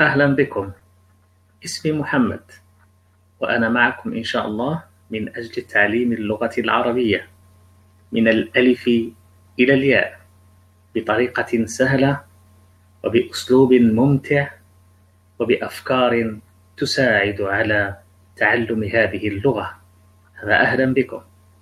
أهلا بكم. اسمي محمد وأنا معكم إن شاء الله من أجل تعليم اللغة العربية. من الألف إلى الياء بطريقة سهلة وبأسلوب ممتع وبأفكار تساعد على تعلم هذه اللغة. أهلا بكم.